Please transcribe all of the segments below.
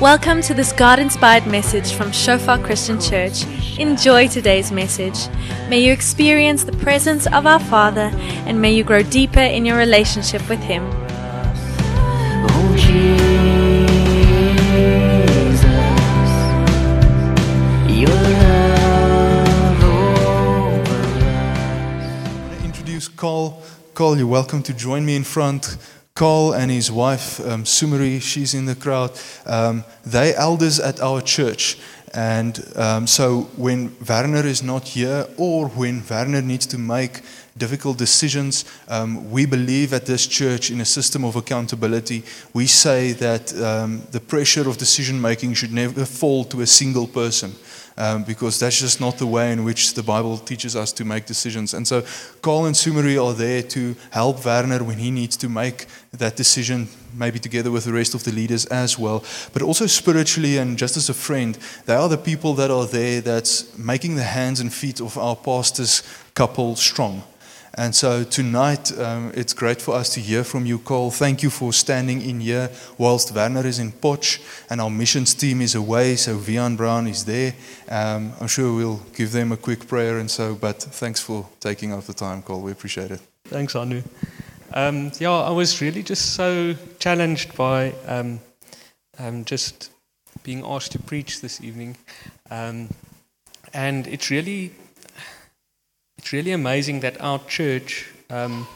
Welcome to this God inspired message from Shofar Christian Church. Enjoy today's message. May you experience the presence of our Father and may you grow deeper in your relationship with Him. To introduce Carl. Carl, you're welcome to join me in front. Carl and his wife, um, Sumari, she's in the crowd. Um, they elders at our church. And um, so when Werner is not here or when Werner needs to make difficult decisions, um, we believe at this church in a system of accountability. We say that um, the pressure of decision making should never fall to a single person um, because that's just not the way in which the Bible teaches us to make decisions. And so Carl and Sumari are there to help Werner when he needs to make that decision, maybe together with the rest of the leaders as well. But also spiritually and just as a friend, they are the people that are there that's making the hands and feet of our pastors couple strong. And so tonight, um, it's great for us to hear from you, Carl. Thank you for standing in here whilst Werner is in Poch and our missions team is away. So Vian Brown is there. Um, I'm sure we'll give them a quick prayer and so, but thanks for taking out the time, Carl. We appreciate it. Thanks, Anu. Um, yeah, I was really just so challenged by um, um, just being asked to preach this evening, um, and it's really, it's really amazing that our church um,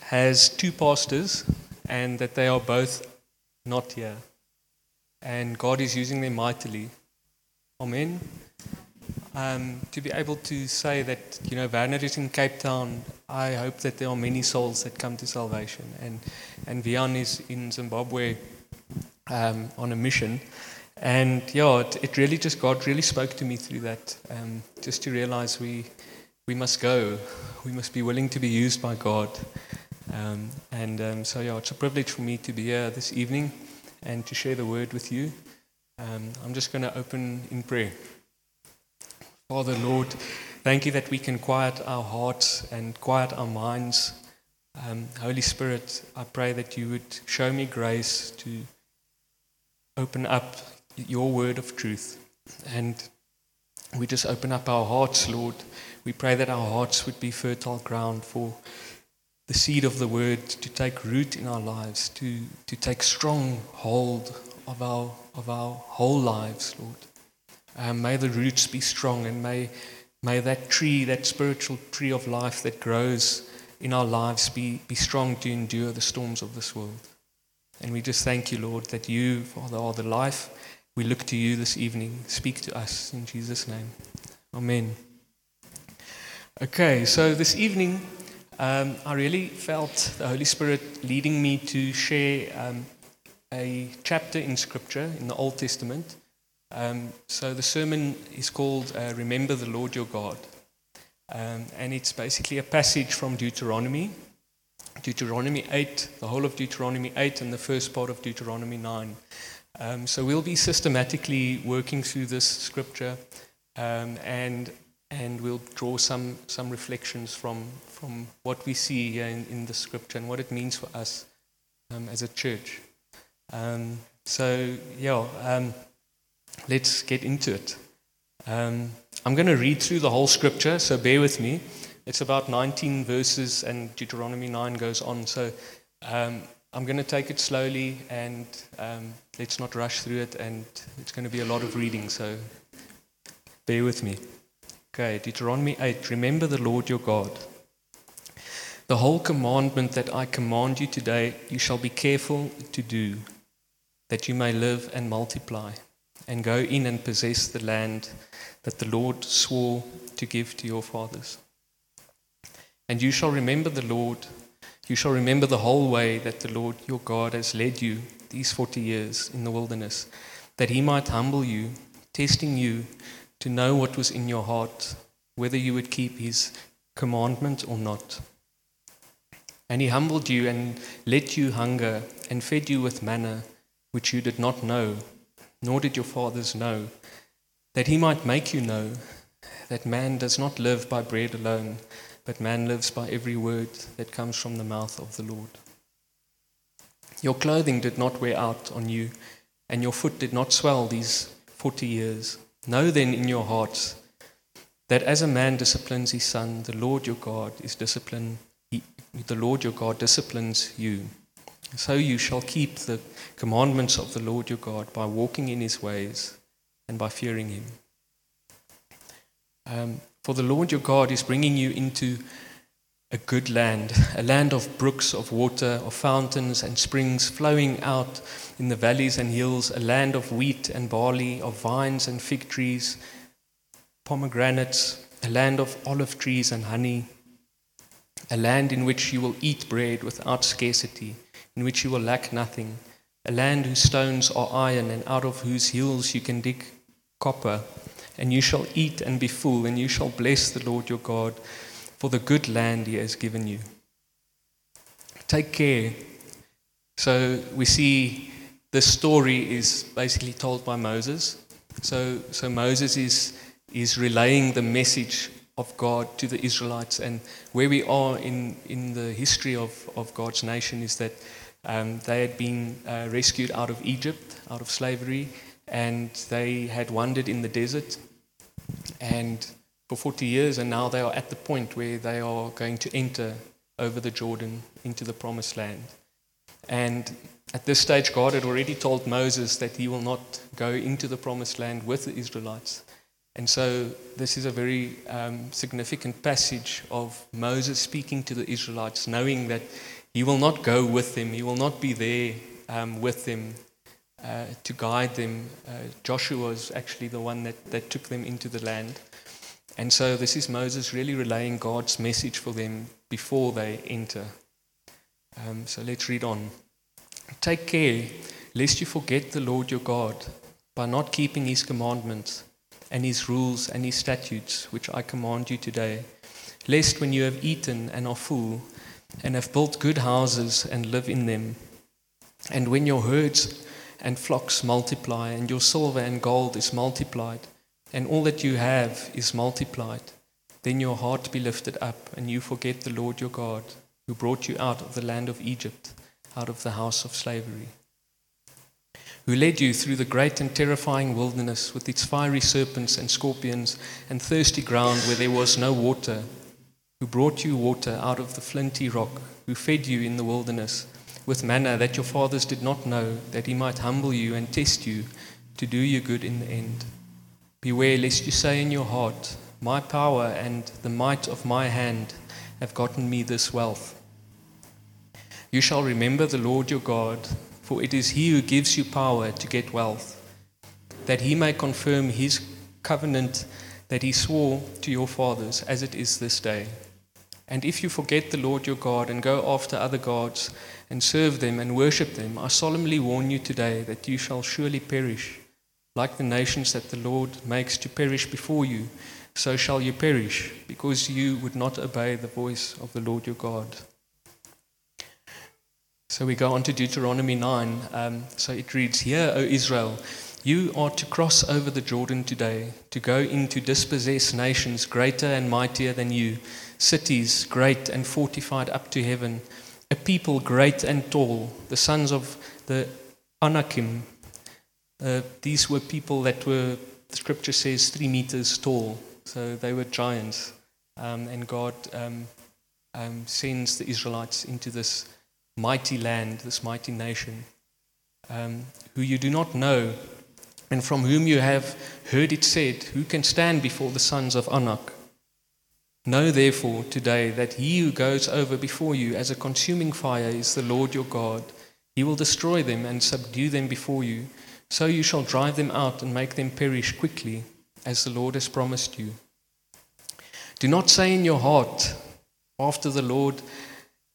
has two pastors, and that they are both not here, and God is using them mightily. Amen. Um, to be able to say that you know Werner is in Cape Town, I hope that there are many souls that come to salvation, and and Vian is in Zimbabwe um, on a mission, and yeah, it, it, really just God really spoke to me through that, um, just to realize we we must go, we must be willing to be used by God, um, and um, so yeah, it's a privilege for me to be here this evening and to share the word with you. Um, I'm just going to open in prayer. Father, Lord, thank you that we can quiet our hearts and quiet our minds. Um, Holy Spirit, I pray that you would show me grace to open up your word of truth. And we just open up our hearts, Lord. We pray that our hearts would be fertile ground for the seed of the word to take root in our lives, to, to take strong hold of our, of our whole lives, Lord. Um, may the roots be strong and may, may that tree, that spiritual tree of life that grows in our lives be, be strong to endure the storms of this world. And we just thank you, Lord, that you, Father, are the life. We look to you this evening. Speak to us in Jesus' name. Amen. Okay, so this evening, um, I really felt the Holy Spirit leading me to share um, a chapter in Scripture in the Old Testament um, so the sermon is called uh, Remember the Lord Your God. Um, and it's basically a passage from Deuteronomy, Deuteronomy 8, the whole of Deuteronomy 8, and the first part of Deuteronomy 9. Um, so we'll be systematically working through this scripture um, and, and we'll draw some, some reflections from, from what we see here in, in the scripture and what it means for us um, as a church. Um, so, yeah let's get into it. Um, I'm going to read through the whole scripture, so bear with me. It's about 19 verses, and Deuteronomy 9 goes on. So um, I'm going to take it slowly, and um, let's not rush through it. And it's going to be a lot of reading, so bear with me. Okay, Deuteronomy 8 Remember the Lord your God. The whole commandment that I command you today, you shall be careful to do, that you may live and multiply and go in and possess the land that the Lord swore to give to your fathers. And you shall remember the Lord, you shall remember the whole way that the Lord your God has led you these 40 years in the wilderness, that he might humble you, testing you to know what was in your heart, whether you would keep his commandment or not. And he humbled you and let you hunger and fed you with manna, which you did not know nor did your fathers know, that he might make you know that man does not live by bread alone, but man lives by every word that comes from the mouth of the Lord. Your clothing did not wear out on you, and your foot did not swell these forty years. Know then in your hearts that as a man disciplines his son, the Lord your God is discipline. He, the Lord your God disciplines you. So you shall keep the commandments of the Lord your God by walking in his ways and by fearing him. Um, for the Lord your God is bringing you into a good land, a land of brooks of water, of fountains and springs flowing out in the valleys and hills, a land of wheat and barley, of vines and fig trees, pomegranates, a land of olive trees and honey, a land in which you will eat bread without scarcity, in which you will lack nothing, a land whose stones are iron and out of whose hills you can dig copper, and you shall eat and be full, and you shall bless the Lord your God for the good land he has given you. Take care. So we see this story is basically told by Moses. So, so Moses is, is relaying the message of God to the Israelites. And where we are in, in the history of, of God's nation is that um, they had been uh, rescued out of Egypt, out of slavery, and they had wandered in the desert and for 40 years, and now they are at the point where they are going to enter over the Jordan into the promised land. And at this stage, God had already told Moses that he will not go into the promised land with the Israelites. And so, this is a very um, significant passage of Moses speaking to the Israelites, knowing that he will not go with them, he will not be there um, with them uh, to guide them. Uh, Joshua was actually the one that, that took them into the land. And so, this is Moses really relaying God's message for them before they enter. Um, so, let's read on. Take care lest you forget the Lord your God by not keeping his commandments and his rules and his statutes, which I command you today, lest when you have eaten and are full, and have built good houses and live in them, and when your herds and flocks multiply, and your silver and gold is multiplied, and all that you have is multiplied, then your heart be lifted up, and you forget the Lord your God, who brought you out of the land of Egypt, out of the house of slavery who led you through the great and terrifying wilderness with its fiery serpents and scorpions and thirsty ground where there was no water, who brought you water out of the flinty rock, who fed you in the wilderness with manna that your fathers did not know, that he might humble you and test you to do you good in the end. Beware lest you say in your heart, My power and the might of my hand have gotten me this wealth. You shall remember the Lord your God for it is he who gives you power to get wealth, that he may confirm his covenant that he swore to your fathers, as it is this day. And if you forget the Lord your God and go after other gods and serve them and worship them, I solemnly warn you today that you shall surely perish. Like the nations that the Lord makes to perish before you, so shall you perish, because you would not obey the voice of the Lord your God. So we go on to Deuteronomy 9. Um, so it reads Hear, O Israel, you are to cross over the Jordan today, to go in to dispossess nations greater and mightier than you, cities great and fortified up to heaven, a people great and tall, the sons of the Anakim. Uh, these were people that were, the scripture says, three meters tall. So they were giants. Um, and God um, um sends the Israelites into this mighty land, this mighty nation, um, who you do not know, and from whom you have heard it said, Who can stand before the sons of Anak? Know therefore today that he who goes over before you as a consuming fire is the Lord your God. He will destroy them and subdue them before you. So you shall drive them out and make them perish quickly, as the Lord has promised you. Do not say in your heart, After the Lord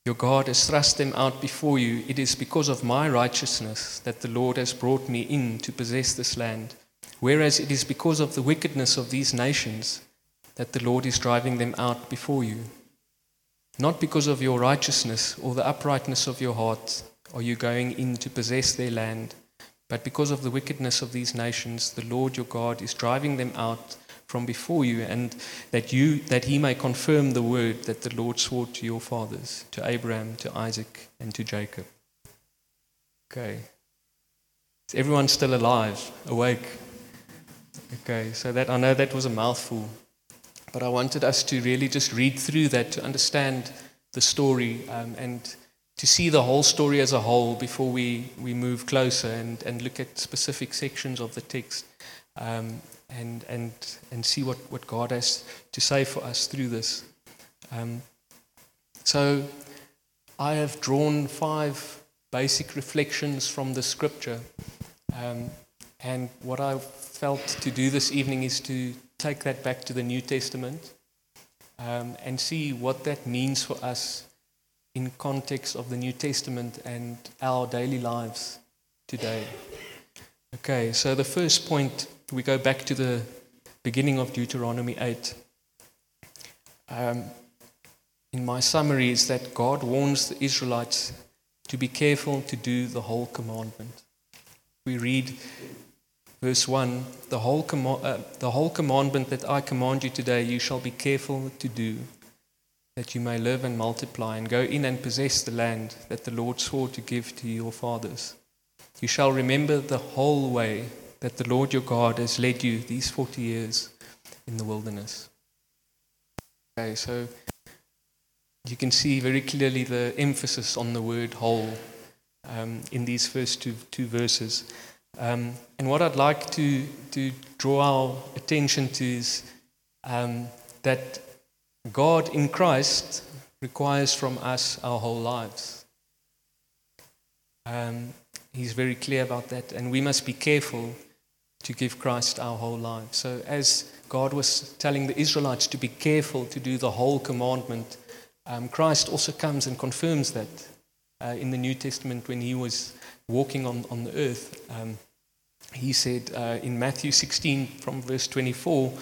your God has thrust them out before you. It is because of my righteousness that the Lord has brought me in to possess this land. Whereas it is because of the wickedness of these nations that the Lord is driving them out before you. Not because of your righteousness or the uprightness of your heart are you going in to possess their land, but because of the wickedness of these nations, the Lord your God is driving them out from before you, and that you that he may confirm the word that the Lord swore to your fathers, to Abraham, to Isaac, and to Jacob. Okay. Is everyone still alive, awake? Okay, so that I know that was a mouthful, but I wanted us to really just read through that to understand the story um, and to see the whole story as a whole before we, we move closer and, and look at specific sections of the text um, and, and, and see what, what God has to say for us through this. Um, so I have drawn five basic reflections from the scripture. Um, and what I felt to do this evening is to take that back to the New Testament um, and see what that means for us in context of the New Testament and our daily lives today. Okay, so the first point, we go back to the beginning of Deuteronomy 8. Um, in my summary, is that God warns the Israelites to be careful to do the whole commandment. We read verse 1 the whole, comma- uh, the whole commandment that I command you today, you shall be careful to do, that you may live and multiply, and go in and possess the land that the Lord swore to give to your fathers. You shall remember the whole way that the Lord your God has led you these 40 years in the wilderness. Okay, so you can see very clearly the emphasis on the word whole um, in these first two, two verses. Um, and what I'd like to, to draw our attention to is um, that God in Christ requires from us our whole lives. Um, he's very clear about that, and we must be careful to give Christ our whole life. So, as God was telling the Israelites to be careful to do the whole commandment, um, Christ also comes and confirms that uh, in the New Testament when he was walking on, on the earth. Um, he said uh, in Matthew 16, from verse 24,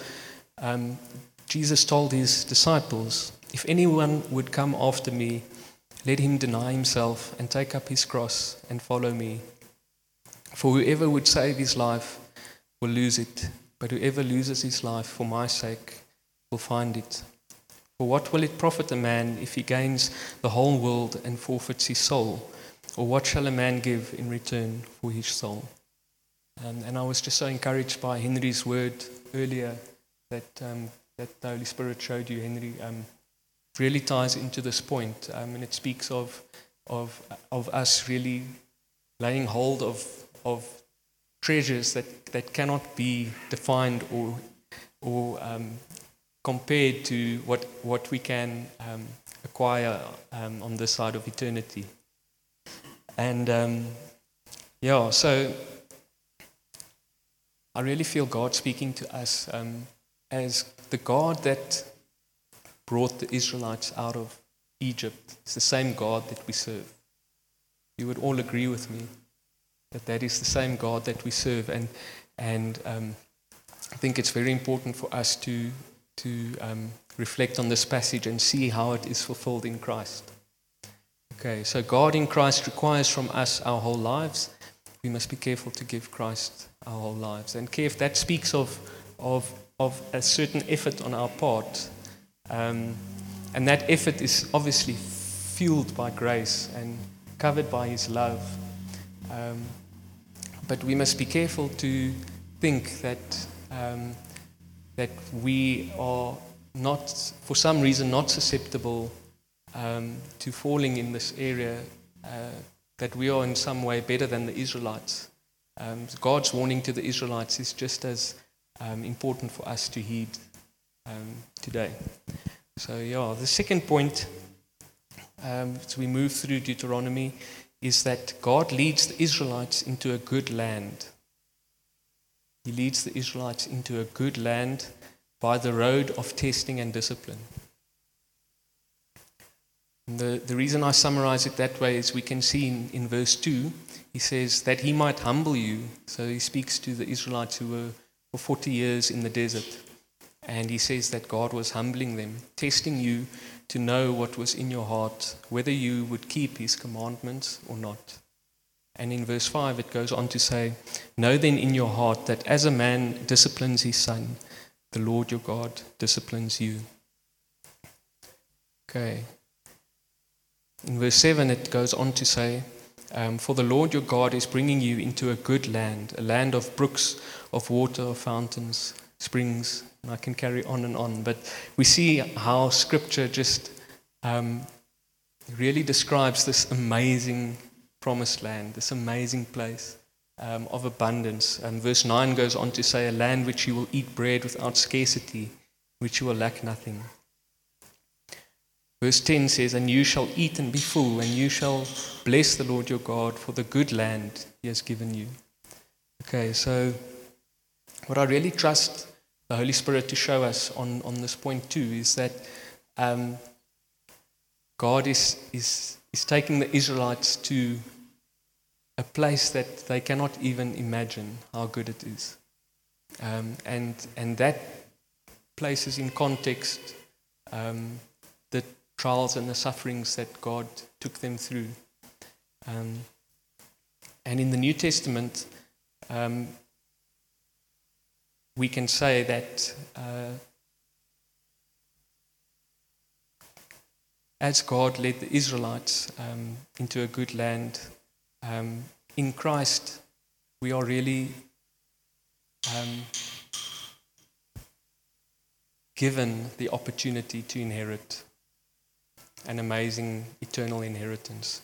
um, Jesus told his disciples, If anyone would come after me, let him deny himself and take up his cross and follow me. For whoever would save his life will lose it, but whoever loses his life for my sake will find it. For what will it profit a man if he gains the whole world and forfeits his soul? Or what shall a man give in return for his soul? Um, and I was just so encouraged by Henry's word earlier that, um, that the Holy Spirit showed you, Henry. Um, really ties into this point, um, and it speaks of, of, of us really laying hold of, of treasures that, that cannot be defined or, or um, compared to what, what we can um, acquire on this side of eternity. And yeah, so I really feel God speaking to us um, as the God that brought the Israelites out of Egypt. It's the same God that we serve. You would all agree with me that that is the same God that we serve. And, and um, I think it's very important for us to, to um, reflect on this passage and see how it is fulfilled in Christ. Okay, so God in Christ requires from us our whole lives. We must be careful to give Christ our whole lives. And Kev, that speaks of, of, of a certain effort on our part. Um, and that effort is obviously fueled by grace and covered by His love. Um, but we must be careful to think that, um, that we are not, for some reason, not susceptible um, to falling in this area, uh, that we are in some way better than the Israelites. Um, God's warning to the Israelites is just as um, important for us to heed um, today. So, yeah, the second point um, as we move through Deuteronomy is that God leads the Israelites into a good land. He leads the Israelites into a good land by the road of testing and discipline. And the, the reason I summarize it that way is we can see in, in verse 2, he says that he might humble you. So he speaks to the Israelites who were for 40 years in the desert. And he says that God was humbling them, testing you to know what was in your heart, whether you would keep his commandments or not. And in verse 5, it goes on to say, Know then in your heart that as a man disciplines his son, the Lord your God disciplines you. Okay. In verse 7, it goes on to say, Um, for the Lord your God is bringing you into a good land, a land of brooks, of water, of fountains, springs, and I can carry on and on. But we see how Scripture just um, really describes this amazing promised land, this amazing place um, of abundance. And verse 9 goes on to say, A land which you will eat bread without scarcity, which you will lack nothing. Verse 10 says, And you shall eat and be full, and you shall bless the Lord your God for the good land he has given you. Okay, so what I really trust the Holy Spirit to show us on, on this point too is that um, God is, is, is taking the Israelites to a place that they cannot even imagine how good it is. Um, and, and that places in context um, trials and the sufferings that God took them through. Um, and in the New Testament, um, we can say that uh, as God led the Israelites um, into a good land, um, in Christ, we are really um, given the opportunity to inherit an amazing eternal inheritance.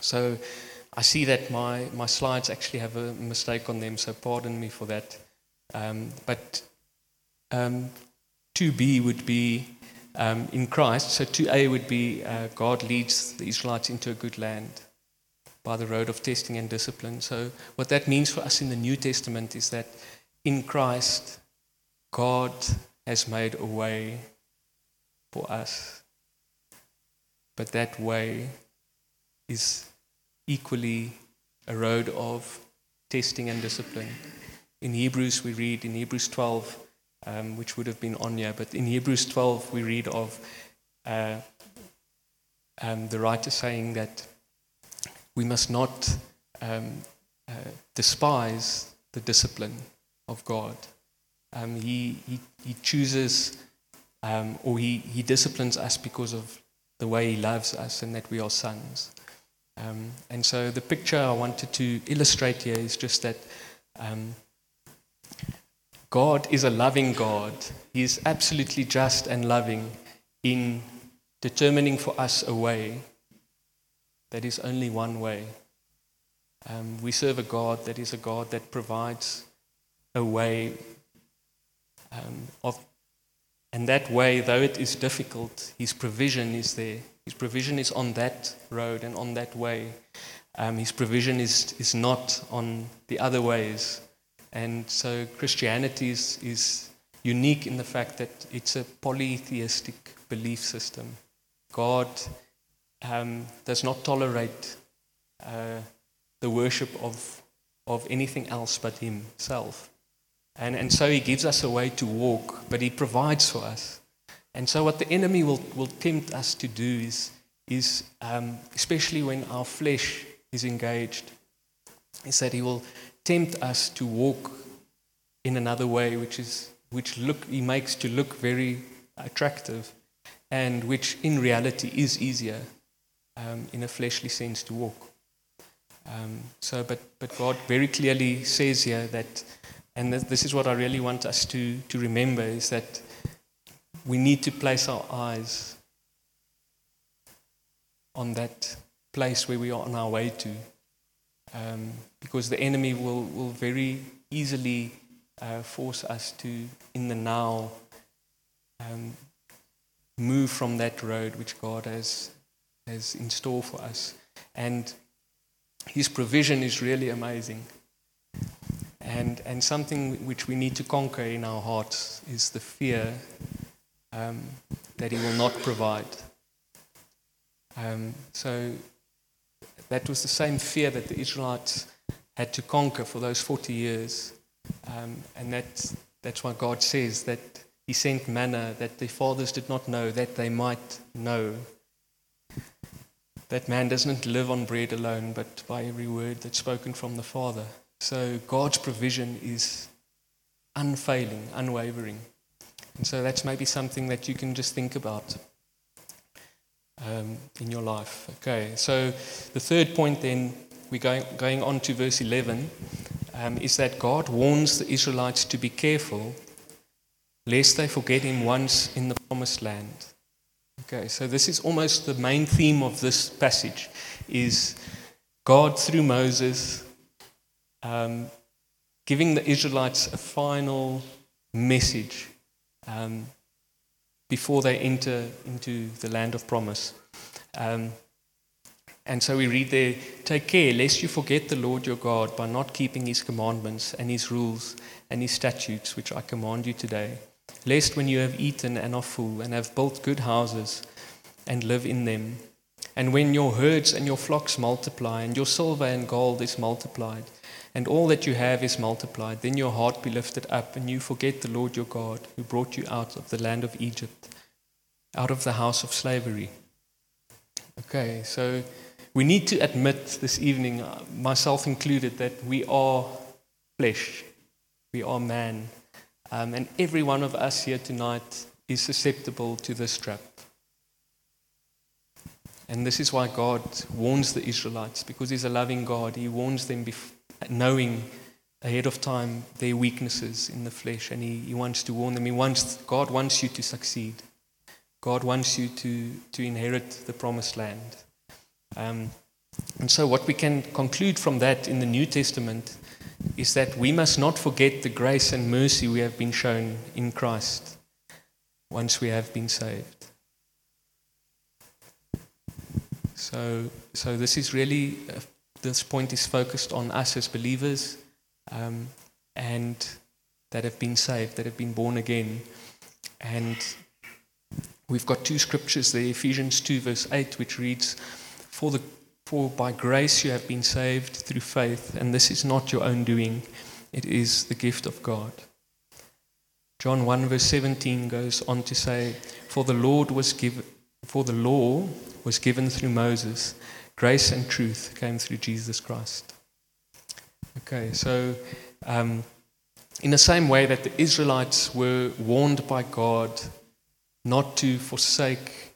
So I see that my, my slides actually have a mistake on them, so pardon me for that. Um, but um, 2b would be um, in Christ, so 2a would be uh, God leads the Israelites into a good land by the road of testing and discipline. So, what that means for us in the New Testament is that in Christ, God has made a way for us. But that way is equally a road of testing and discipline. In Hebrews, we read in Hebrews 12, um, which would have been here, but in Hebrews 12, we read of uh, um, the writer saying that we must not um, uh, despise the discipline of God. Um, he, he, he chooses um, or he, he disciplines us because of the way he loves us and that we are sons. Um, and so the picture I wanted to illustrate here is just that um, God is a loving God. He is absolutely just and loving in determining for us a way that is only one way. Um, we serve a God that is a God that provides a way um, of, and that way, though it is difficult, His provision is there. His provision is on that road and on that way. Um, his provision is, is not on the other ways. And so Christianity is, is unique in the fact that it's a polytheistic belief system. God um, does not tolerate uh, the worship of, of anything else but Himself. And, and so He gives us a way to walk, but He provides for us. And so, what the enemy will, will tempt us to do is, is um, especially when our flesh is engaged, is that He will tempt us to walk in another way, which is which look He makes to look very attractive, and which in reality is easier um, in a fleshly sense to walk. Um, so, but, but God very clearly says here that, and this is what I really want us to, to remember, is that we need to place our eyes on that place where we are on our way to. Um, because the enemy will, will very easily uh, force us to, in the now, um, move from that road which God has has in store for us. And his provision is really amazing. And, and something which we need to conquer in our hearts is the fear um, that he will not provide. Um, so that was the same fear that the Israelites had to conquer for those 40 years. Um, and that's, that's why God says that He sent manna that their fathers did not know, that they might know that man doesn't live on bread alone, but by every word that's spoken from the Father. So God's provision is unfailing, unwavering. And so that's maybe something that you can just think about. um, in your life. Okay, so the third point then, we're going, going on to verse 11, um, is that God warns the Israelites to be careful lest they forget him once in the promised land. Okay, so this is almost the main theme of this passage is God through Moses um, giving the Israelites a final message um, before they enter into the land of promise. Um, and so we read there Take care lest you forget the Lord your God by not keeping his commandments and his rules and his statutes, which I command you today. Lest when you have eaten and are full and have built good houses and live in them, and when your herds and your flocks multiply, and your silver and gold is multiplied, and all that you have is multiplied, then your heart be lifted up, and you forget the Lord your God, who brought you out of the land of Egypt, out of the house of slavery. Okay, so we need to admit this evening, uh, myself included, that we are flesh, we are man, um, and every one of us here tonight is susceptible to this trap. And this is why God warns the Israelites, because He's a loving God. He warns them, bef- knowing ahead of time their weaknesses in the flesh, and he, he wants to warn them. He wants, God wants you to succeed. God wants you to, to inherit the promised land. Um, and so, what we can conclude from that in the New Testament is that we must not forget the grace and mercy we have been shown in Christ once we have been saved. So, so this is really, this point is focused on us as believers um, and that have been saved, that have been born again. And we've got two scriptures there Ephesians 2, verse 8, which reads, For, the, for by grace you have been saved through faith, and this is not your own doing, it is the gift of God. John 1, verse 17 goes on to say, For the Lord was given, for the law was given through Moses, grace and truth came through Jesus Christ. Okay, so um, in the same way that the Israelites were warned by God not to forsake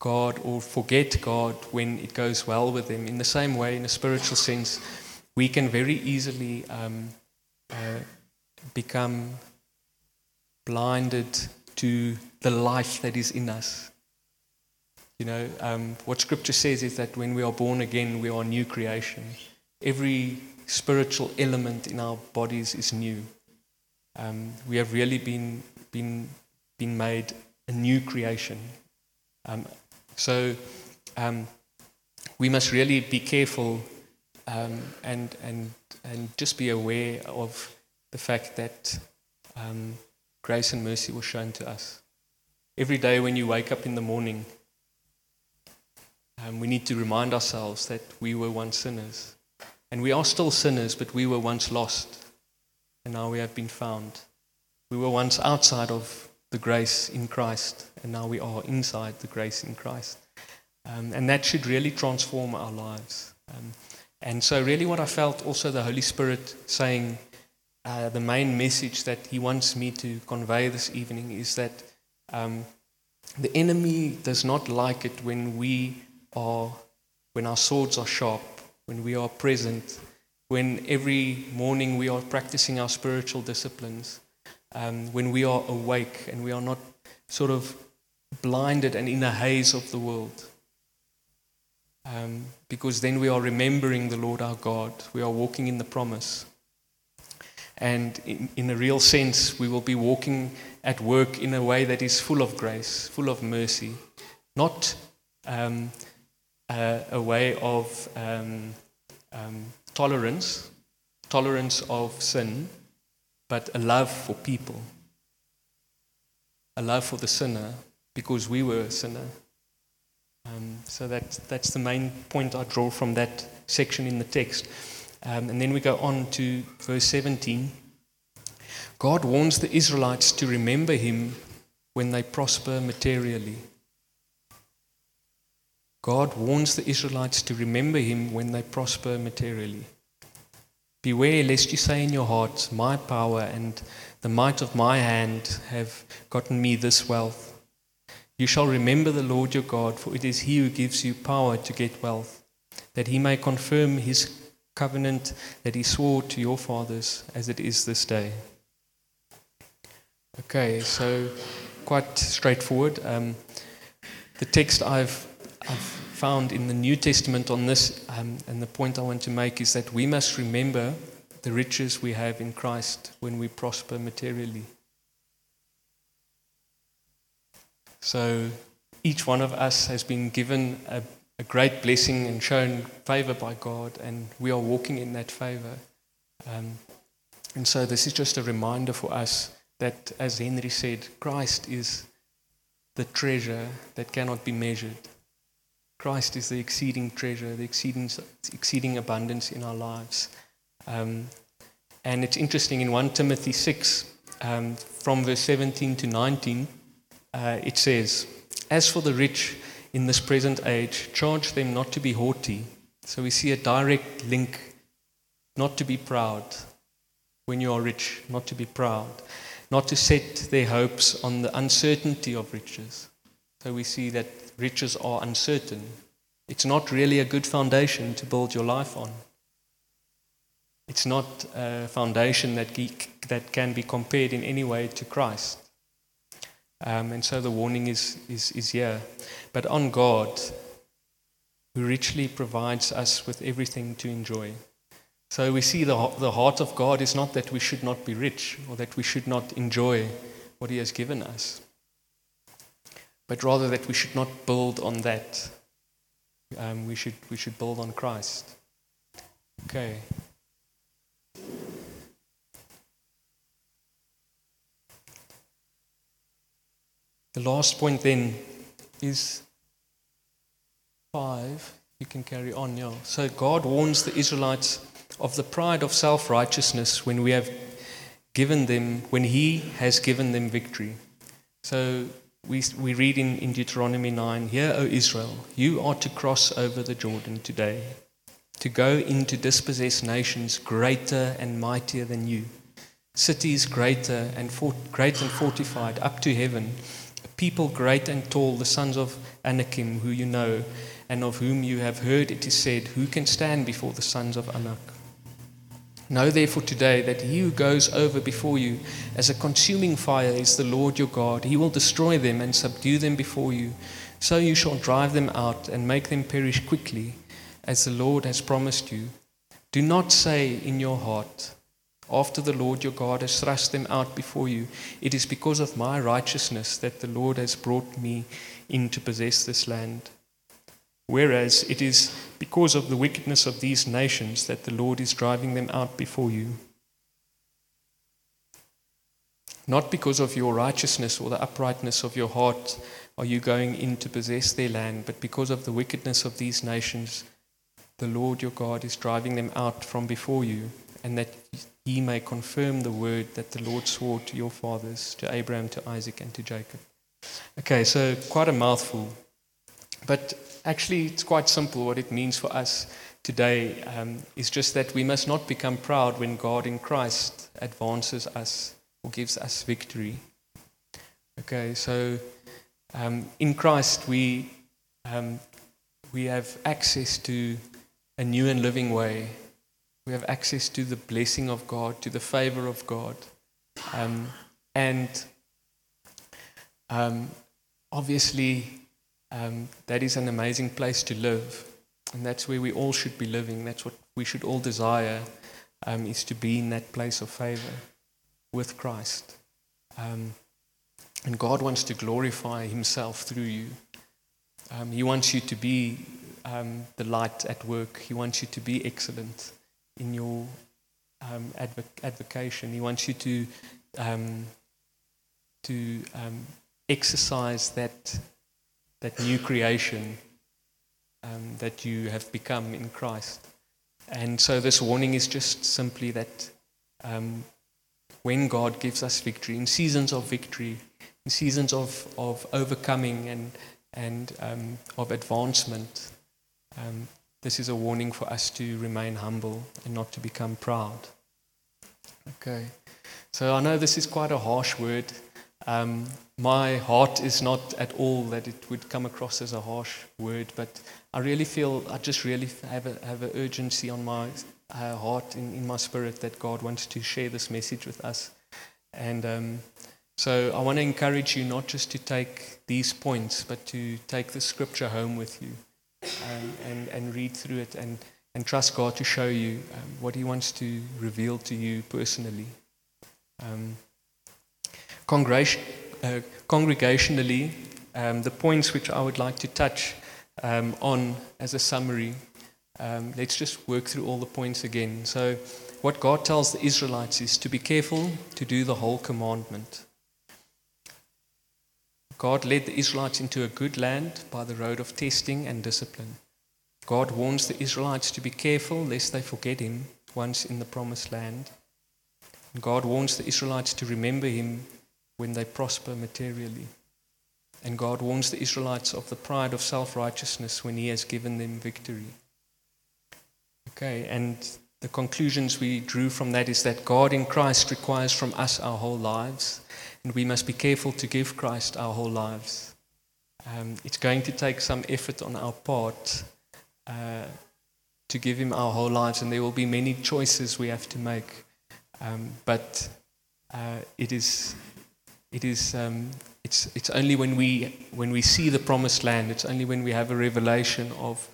God or forget God when it goes well with them, in the same way, in a spiritual sense, we can very easily um, uh, become blinded to the life that is in us. You know, um, what Scripture says is that when we are born again, we are a new creation. Every spiritual element in our bodies is new. Um, we have really been, been, been made a new creation. Um, so um, we must really be careful um, and, and, and just be aware of the fact that um, grace and mercy were shown to us. Every day when you wake up in the morning, um, we need to remind ourselves that we were once sinners. And we are still sinners, but we were once lost. And now we have been found. We were once outside of the grace in Christ, and now we are inside the grace in Christ. Um, and that should really transform our lives. Um, and so, really, what I felt also the Holy Spirit saying, uh, the main message that He wants me to convey this evening is that um, the enemy does not like it when we are, when our swords are sharp, when we are present, when every morning we are practicing our spiritual disciplines, um, when we are awake and we are not sort of blinded and in a haze of the world. Um, because then we are remembering the Lord our God, we are walking in the promise. And in, in a real sense, we will be walking at work in a way that is full of grace, full of mercy, not um, uh, a way of um, um, tolerance, tolerance of sin, but a love for people, a love for the sinner, because we were a sinner. Um, so that, that's the main point I draw from that section in the text. Um, and then we go on to verse 17. God warns the Israelites to remember him when they prosper materially. God warns the Israelites to remember him when they prosper materially. Beware lest you say in your heart, My power and the might of my hand have gotten me this wealth. You shall remember the Lord your God, for it is he who gives you power to get wealth, that he may confirm his covenant that he swore to your fathers, as it is this day. Okay, so quite straightforward. Um, the text I've, I've found in the New Testament on this, um, and the point I want to make is that we must remember the riches we have in Christ when we prosper materially. So each one of us has been given a, a great blessing and shown favor by God, and we are walking in that favor. Um, and so this is just a reminder for us that, as Henry said, Christ is the treasure that cannot be measured. Christ is the exceeding treasure, the exceeding, exceeding abundance in our lives. Um, and it's interesting in 1 Timothy 6, um, from verse 17 to 19, uh, it says, As for the rich in this present age, charge them not to be haughty. So we see a direct link, not to be proud when you are rich, not to be proud, not to set their hopes on the uncertainty of riches. So we see that riches are uncertain. It's not really a good foundation to build your life on. It's not a foundation that, that can be compared in any way to Christ. Um, and so the warning is, is, is here. But on God, who richly provides us with everything to enjoy. So we see the, the heart of God is not that we should not be rich or that we should not enjoy what He has given us, but rather that we should not build on that. Um, we, should, we should build on Christ. Okay. The last point then is five. You can carry on, yeah. So God warns the Israelites of the pride of self righteousness when we have given them, when He has given them victory. So we, we read in, in Deuteronomy 9 Hear, O Israel, you are to cross over the Jordan today, to go in to dispossess nations greater and mightier than you, cities greater and, fort, great and fortified up to heaven people great and tall, the sons of Anakim, who you know, and of whom you have heard it is said, Who can stand before the sons of Anak? Know therefore today that he who goes over before you as a consuming fire is the Lord your God. He will destroy them and subdue them before you. So you shall drive them out and make them perish quickly, as the Lord has promised you. Do not say in your heart, after the Lord your God has thrust them out before you, it is because of my righteousness that the Lord has brought me in to possess this land. Whereas it is because of the wickedness of these nations that the Lord is driving them out before you. Not because of your righteousness or the uprightness of your heart are you going in to possess their land, but because of the wickedness of these nations, the Lord your God is driving them out from before you, and that he may confirm the word that the Lord swore to your fathers, to Abraham, to Isaac, and to Jacob. Okay, so quite a mouthful. But actually, it's quite simple. What it means for us today um, is just that we must not become proud when God in Christ advances us or gives us victory. Okay, so um, in Christ we, um, we have access to a new and living way we have access to the blessing of God, to the favor of God. Um, and um, obviously, um, that is an amazing place to live. And that's where we all should be living. That's what we should all desire, um, is to be in that place of favor with Christ. Um, and God wants to glorify Himself through you. Um, he wants you to be the light at work, He wants you to be excellent in your um, advoc- advocation. He wants you to um, to um, exercise that that new creation um, that you have become in Christ. And so this warning is just simply that um, when God gives us victory, in seasons of victory, in seasons of, of overcoming and, and um, of advancement, um, this is a warning for us to remain humble and not to become proud. Okay. So I know this is quite a harsh word, Um, my heart is not at all that it would come across as a harsh word, but I really feel, I just really have a, have an urgency on my uh, heart, in, in my spirit, that God wants to share this message with us. And um, so I want to encourage you not just to take these points, but to take the scripture home with you um, and, and read through it and, and trust God to show you um, what He wants to reveal to you personally. Uh, congregationally, um, the points which I would like to touch um, on as a summary, um, let's just work through all the points again. So, what God tells the Israelites is to be careful to do the whole commandment. God led the Israelites into a good land by the road of testing and discipline. God warns the Israelites to be careful lest they forget Him once in the promised land. And God warns the Israelites to remember Him when they prosper materially. And God warns the Israelites of the pride of self righteousness when He has given them victory. Okay, and the conclusions we drew from that is that God in Christ requires from us our whole lives, and we must be careful to give Christ our whole lives. Um, it's going to take some effort on our part uh, to give Him our whole lives, and there will be many choices we have to make. Um, but uh, it is, it is, um, it's, it's only when we when we see the promised land. It's only when we have a revelation of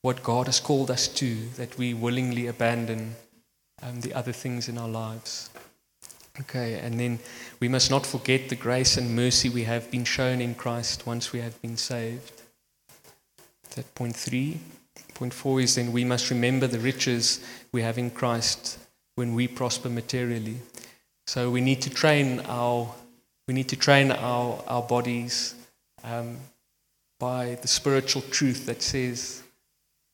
what God has called us to that we willingly abandon um, the other things in our lives. Okay, and then we must not forget the grace and mercy we have been shown in Christ once we have been saved. That point three. Point four is then we must remember the riches we have in Christ when we prosper materially. So we need to train our we need to train our, our bodies um, by the spiritual truth that says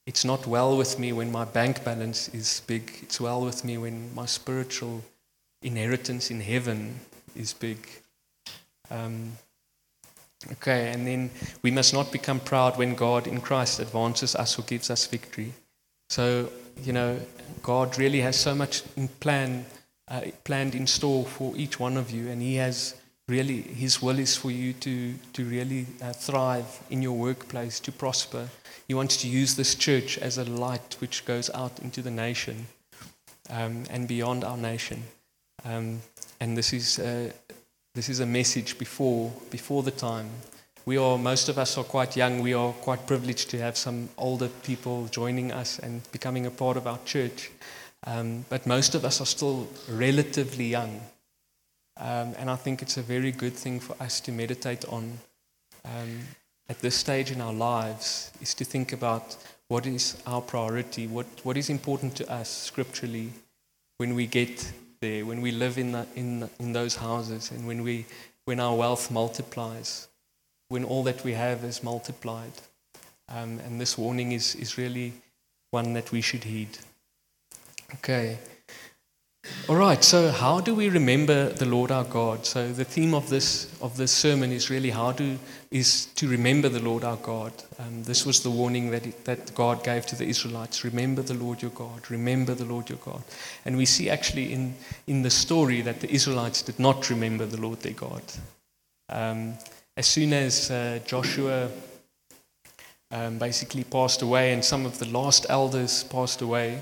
it's not well with me when my bank balance is big. It's well with me when my spiritual inheritance in heaven is big. Um, okay, and then we must not become proud when God in Christ advances us or gives us victory. So, you know, God really has so much in plan, uh, planned in store for each one of you, and He has really, His will is for you to, to really uh, thrive in your workplace, to prosper. He wants to use this church as a light which goes out into the nation um, and beyond our nation. Um, and this is, uh, this is a message before, before the time. We are, most of us are quite young. We are quite privileged to have some older people joining us and becoming a part of our church. Um, but most of us are still relatively young. Um, and I think it's a very good thing for us to meditate on um, at this stage in our lives is to think about what is our priority, what, what is important to us scripturally when we get there, when we live in, the, in, in those houses, and when, we, when our wealth multiplies, when all that we have is multiplied. Um, and this warning is, is really one that we should heed. Okay. All right, so how do we remember the Lord our God? So the theme of this of this sermon is really how do is to remember the Lord our God. Um, this was the warning that it, that God gave to the Israelites: remember the Lord your God, remember the Lord your God. And we see actually in in the story that the Israelites did not remember the Lord their God. Um, as soon as uh, Joshua um, basically passed away, and some of the last elders passed away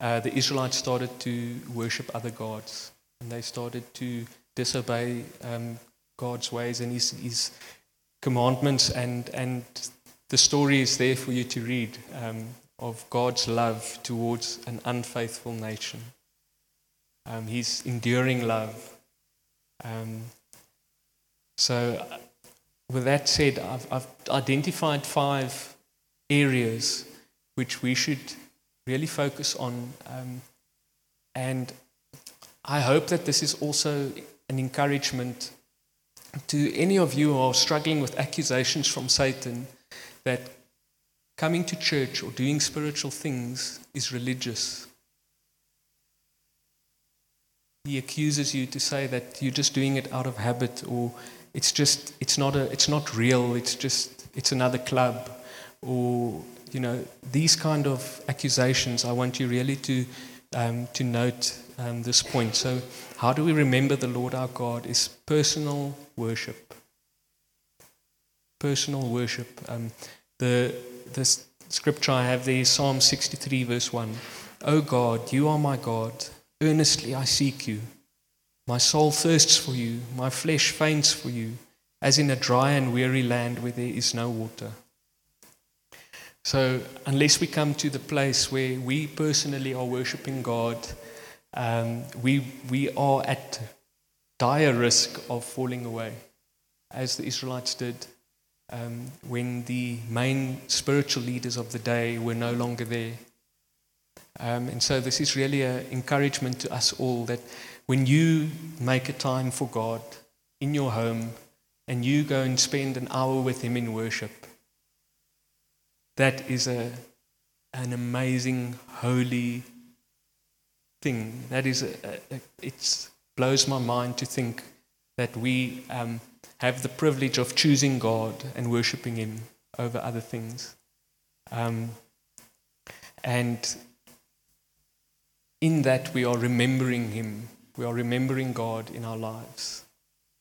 uh, the Israelites started to worship other gods and they started to disobey um, God's ways and his, his, commandments. And, and the story is there for you to read um, of God's love towards an unfaithful nation, um, his enduring love. Um, so, with that said, I've, I've identified five areas which we should really focus on. Um, and I hope that this is also an encouragement to any of you who are struggling with accusations from Satan that coming to church or doing spiritual things is religious. He accuses you to say that you're just doing it out of habit or it's just it's not a it's not real, it's just it's another club or you know, these kind of accusations, I want you really to, um, to note um, this point. So, how do we remember the Lord our God? Is personal worship. Personal worship. Um, the the scripture I have there Psalm 63, verse 1. O God, you are my God. Earnestly I seek you. My soul thirsts for you. My flesh faints for you, as in a dry and weary land where there is no water. So, unless we come to the place where we personally are worshiping God, um, we, we are at dire risk of falling away, as the Israelites did um, when the main spiritual leaders of the day were no longer there. Um, and so, this is really an encouragement to us all that when you make a time for God in your home and you go and spend an hour with Him in worship, that is a, an amazing, holy thing. That is, a, a, it blows my mind to think that we um, have the privilege of choosing God and worshiping Him over other things. Um, and in that, we are remembering Him. We are remembering God in our lives.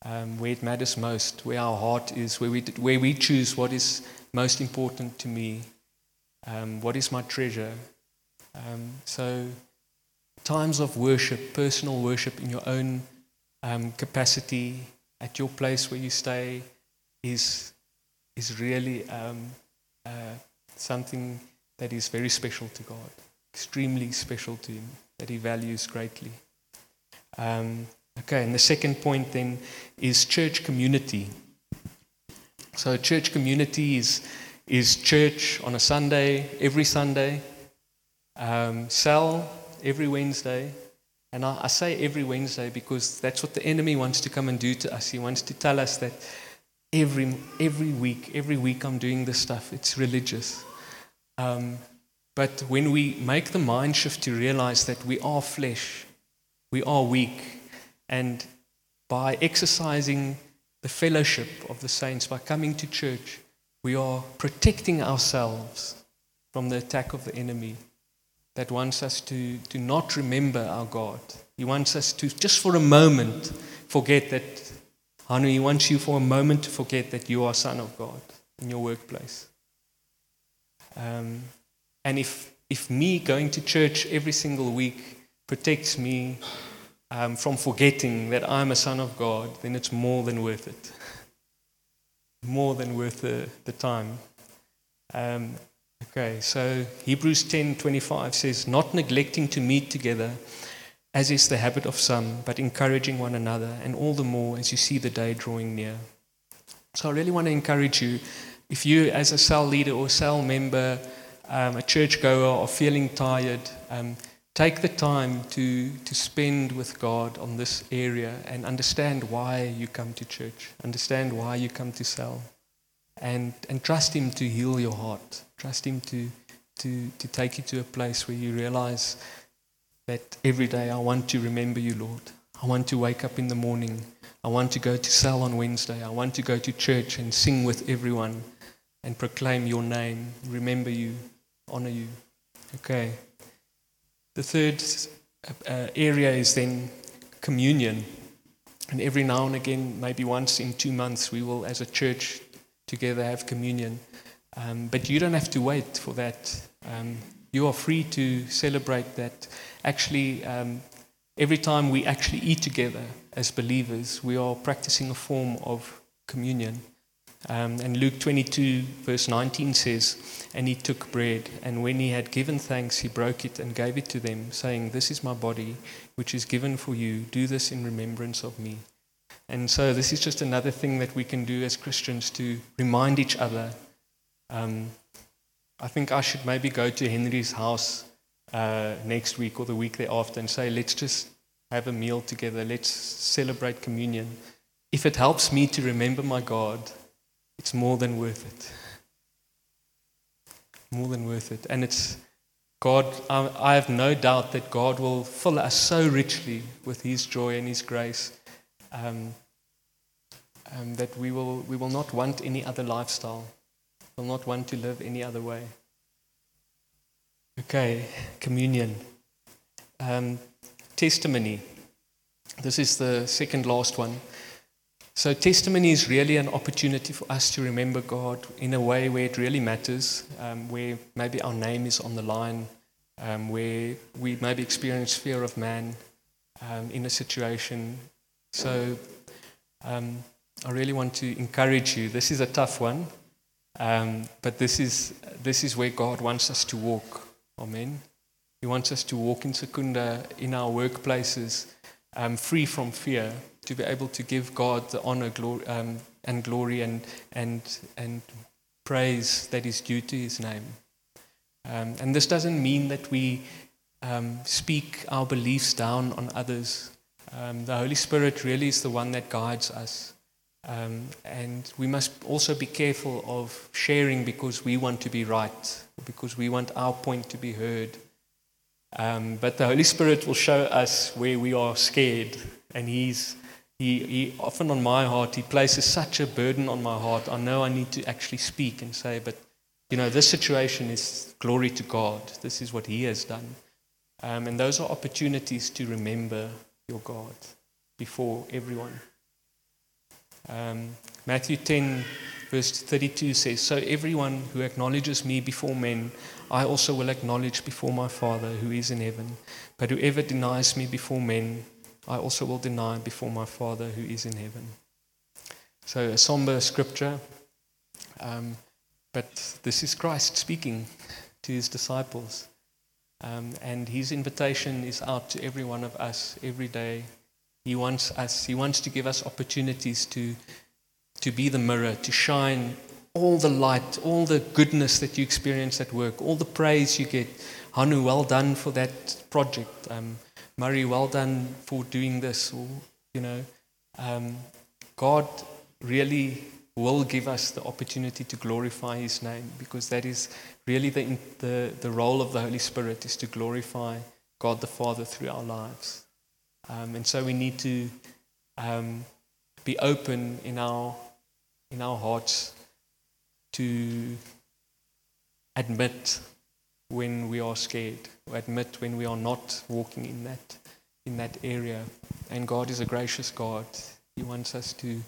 Um, where it matters most, where our heart is, where we, where we choose what is most important to me, um, what is my treasure. Um, so, times of worship, personal worship in your own um, capacity, at your place where you stay, is, is really um, uh, something that is very special to God, extremely special to Him, that He values greatly. Um, okay, and the second point then is church community. So, church community is, is church on a Sunday, every Sunday, um, cell every Wednesday. And I, I say every Wednesday because that's what the enemy wants to come and do to us. He wants to tell us that every, every week, every week I'm doing this stuff. It's religious. Um, but when we make the mind shift to realize that we are flesh, we are weak, and by exercising the fellowship of the saints, by coming to church, we are protecting ourselves from the attack of the enemy that wants us to, to not remember our God. He wants us to, just for a moment, forget that, Hanu, he wants you for a moment to forget that you are son of God in your workplace. Um, and if, if me going to church every single week protects me um, from forgetting that I'm a son of God, then it's more than worth it. more than worth the, the time. Um, okay, so Hebrews 10:25 says, "Not neglecting to meet together, as is the habit of some, but encouraging one another, and all the more as you see the day drawing near." So I really want to encourage you, if you, as a cell leader or cell member, um, a churchgoer, are feeling tired, um, take the time to, to spend with God on this area and understand why you come to church, understand why you come to cell, and, and trust Him to heal your heart. Trust Him to, to, to take you to a place where you realize that every day I want to remember you, Lord. I want to wake up in the morning. I want to go to cell on Wednesday. I want to go to church and sing with everyone and proclaim your name, remember you, honor you. Okay. The third uh, area is then communion. And every now and again, maybe once in two months, we will, as a church, together have communion. Um, but you don't have to wait for that. Um, you are free to celebrate that. Actually, um, every time we actually eat together as believers, we are practicing a form of communion. Um, and Luke 22, verse 19 says, And he took bread, and when he had given thanks, he broke it and gave it to them, saying, This is my body, which is given for you. Do this in remembrance of me. And so, this is just another thing that we can do as Christians to remind each other. Um, I think I should maybe go to Henry's house uh, next week or the week thereafter and say, Let's just have a meal together, let's celebrate communion. If it helps me to remember my God, it's more than worth it. More than worth it. And it's God, I, have no doubt that God will fill us so richly with His joy and His grace um, um, that we will, we will not want any other lifestyle, will not want to live any other way. Okay, communion. um, testimony. This is the second last one. So, testimony is really an opportunity for us to remember God in a way where it really matters, um, where maybe our name is on the line, um, where we maybe experience fear of man um, in a situation. So, um, I really want to encourage you. This is a tough one, um, but this is, this is where God wants us to walk. Amen. He wants us to walk in Secunda in our workplaces um, free from fear, to be able to give God the honor glory, um, and glory and, and, and praise that is due to his name. Um, and this doesn't mean that we um, speak our beliefs down on others. Um, the Holy Spirit really is the one that guides us. Um, and we must also be careful of sharing because we want to be right, because we want our point to be heard. Um, but the Holy Spirit will show us where we are scared, and He's he, he often on my heart he places such a burden on my heart. I know I need to actually speak and say, but you know, this situation is glory to God. This is what He has done, um, and those are opportunities to remember your God before everyone. Um, Matthew 10, verse 32 says, So everyone who acknowledges me before men, I also will acknowledge before my Father who is in heaven. But whoever denies me before men, I also will deny before my Father who is in heaven. So a somber scripture, um, but this is Christ speaking to his disciples. Um, and his invitation is out to every one of us every day. He wants us, he wants to give us opportunities to, to be the mirror, to shine all the light, all the goodness that you experience at work, all the praise you get. Hanu, well done for that project. Um, Murray, well done for doing this. Or, you know, um, God really will give us the opportunity to glorify His name because that is really the, the, the role of the Holy Spirit is to glorify God the Father through our lives. Um, and so we need to um, be open in our, in our hearts to admit when we are scared, admit when we are not walking in that, in that area. And God is a gracious God. He wants us to,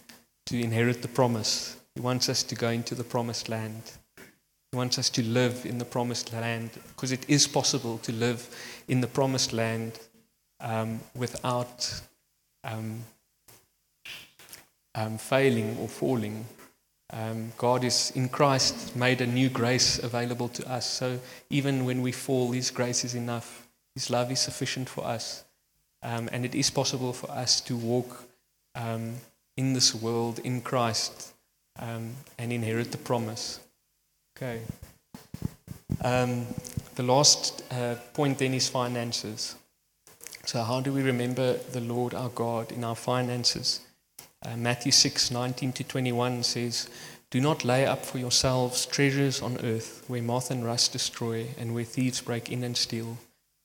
to inherit the promise. He wants us to go into the promised land. He wants us to live in the promised land because it is possible to live in the promised land um, without um, um, failing or falling. Um, God is in Christ made a new grace available to us. So even when we fall, His grace is enough. His love is sufficient for us. Um, and it is possible for us to walk um, in this world in Christ um, and inherit the promise. Okay. Um, the last uh, point then is finances. So, how do we remember the Lord our God in our finances? Uh, Matthew 6 19 to 21 says, Do not lay up for yourselves treasures on earth where moth and rust destroy and where thieves break in and steal,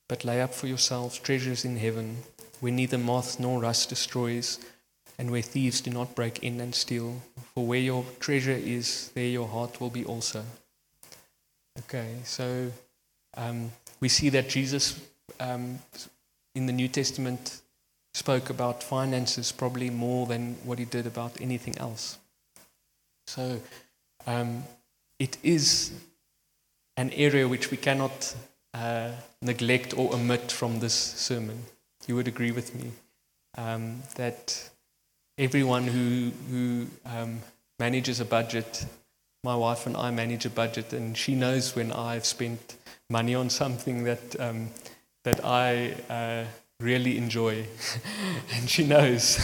but lay up for yourselves treasures in heaven where neither moth nor rust destroys and where thieves do not break in and steal. For where your treasure is, there your heart will be also. Okay, so um, we see that Jesus um, in the New Testament spoke about finances probably more than what he did about anything else. So um, it is an area which we cannot uh, neglect or omit from this sermon. You would agree with me um, that everyone who, who um, manages a budget, my wife and I manage a budget, and she knows when I've spent money on something that, um, that I. Uh, really enjoy. and she knows.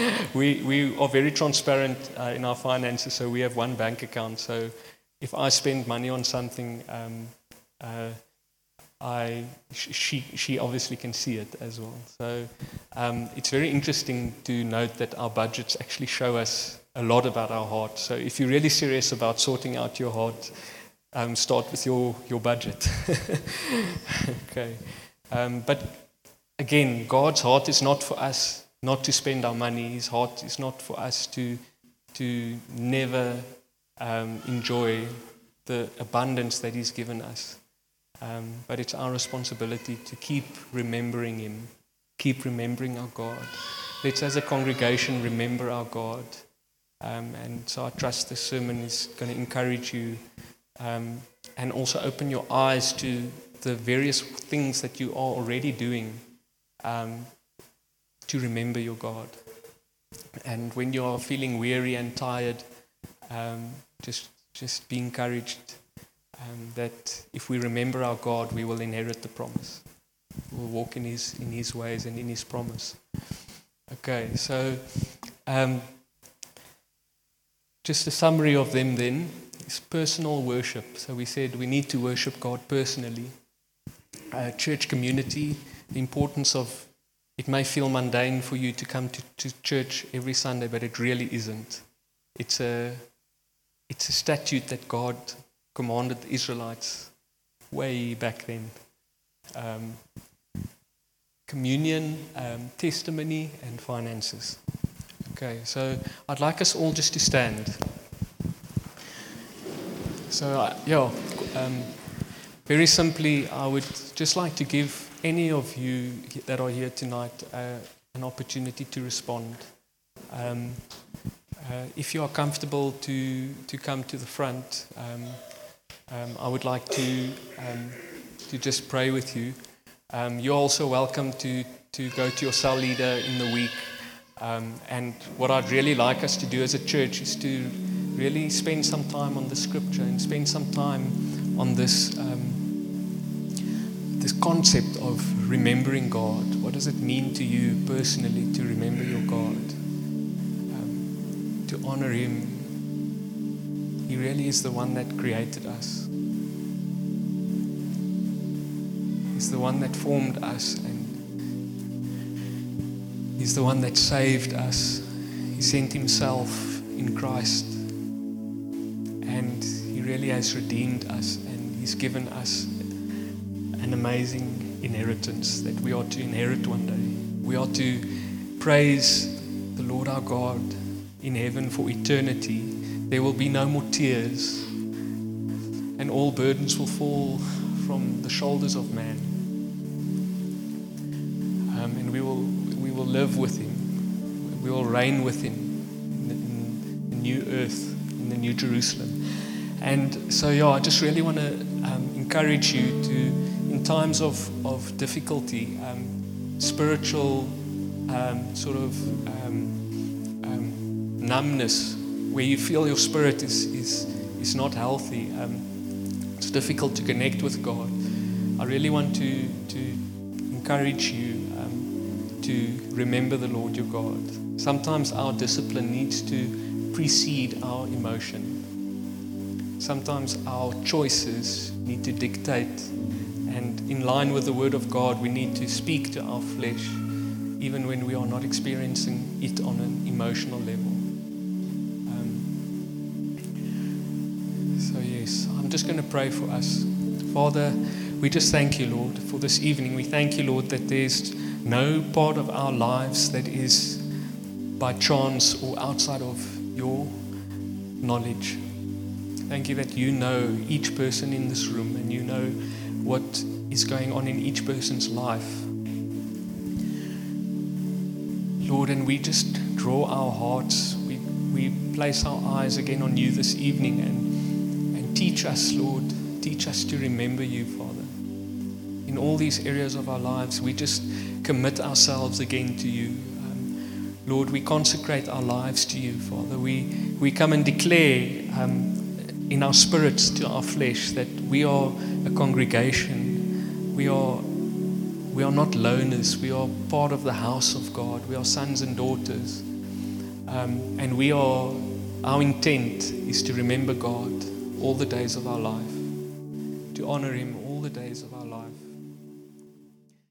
we, we are very transparent uh, in our finances, so we have one bank account. So if I spend money on something, um, uh, I, she, she obviously can see it as well. So um, it's very interesting to note that our budgets actually show us a lot about our heart. So if you're really serious about sorting out your heart, um, start with your, your budget. okay. Um, but again, God's heart is not for us not to spend our money. His heart is not for us to, to never um, enjoy the abundance that He's given us. Um, but it's our responsibility to keep remembering Him, keep remembering our God. Let's, as a congregation, remember our God. Um, and so I trust this sermon is going to encourage you um, and also open your eyes to the various things that you are already doing um, to remember your God. And when you are feeling weary and tired, um, just, just be encouraged um, that if we remember our God, we will inherit the promise. We'll walk in His, in his ways and in His promise. Okay, so um, just a summary of them then is personal worship. So we said we need to worship God personally. Uh, church community, the importance of it may feel mundane for you to come to, to church every Sunday, but it really isn't. It's a, it's a statute that God commanded the Israelites way back then. Um, communion, um, testimony, and finances. Okay, so I'd like us all just to stand. So, uh, yeah, um, very simply, I would just like to give any of you that are here tonight uh, an opportunity to respond. Um, uh, if you are comfortable to, to come to the front, um, um, I would like to, um, to just pray with you. Um, you're also welcome to, to go to your cell leader in the week. Um, and what I'd really like us to do as a church is to really spend some time on the scripture and spend some time on this, this concept of remembering God. What does it mean to you personally to remember your God? Um, to honor Him. He really is the one that created us. He's the one that formed us and He's the one that saved us. He sent Himself in Christ and He really has redeemed us and He's given us an amazing inheritance that we are to inherit one day. We are to praise the Lord our God in heaven for eternity. There will be no more tears, and all burdens will fall from the shoulders of man. Um, and we will, we will live with Him, we will reign with Him in the, in the new earth, in the new Jerusalem. And so, yeah, I just really want to um, encourage you to, times of, of difficulty, um, spiritual um, sort of um, um, numbness, where you feel your spirit is, is, is not healthy, um, it's difficult to connect with God. I really want to, to encourage you to remember the Lord your God. Sometimes our discipline needs to precede our emotion. Sometimes our choices need to dictate, in line with the Word of God, we need to speak to our flesh, even when we are not experiencing it on an emotional level. Um, so, yes, I'm just going to pray for us. Father, we just thank you, Lord, for this evening. We thank you, Lord, that there's no part of our lives that is by chance or outside of your knowledge. Thank you that you know each person in this room and you know what is going on in each person's life. Lord, and we just draw our hearts, we, we place our eyes again on you this evening and, and teach us, Lord, teach us to remember you, Father. In all these areas of our lives, we just commit ourselves again to you. Um, Lord, we consecrate our lives to you, Father. We, we come and declare um, in our spirits to our flesh that we are a congregation. We are, we are not loners. We are part of the house of God. We are sons and daughters. Um, and we are, our intent is to remember God all the days of our life, to honor Him all the days of our life.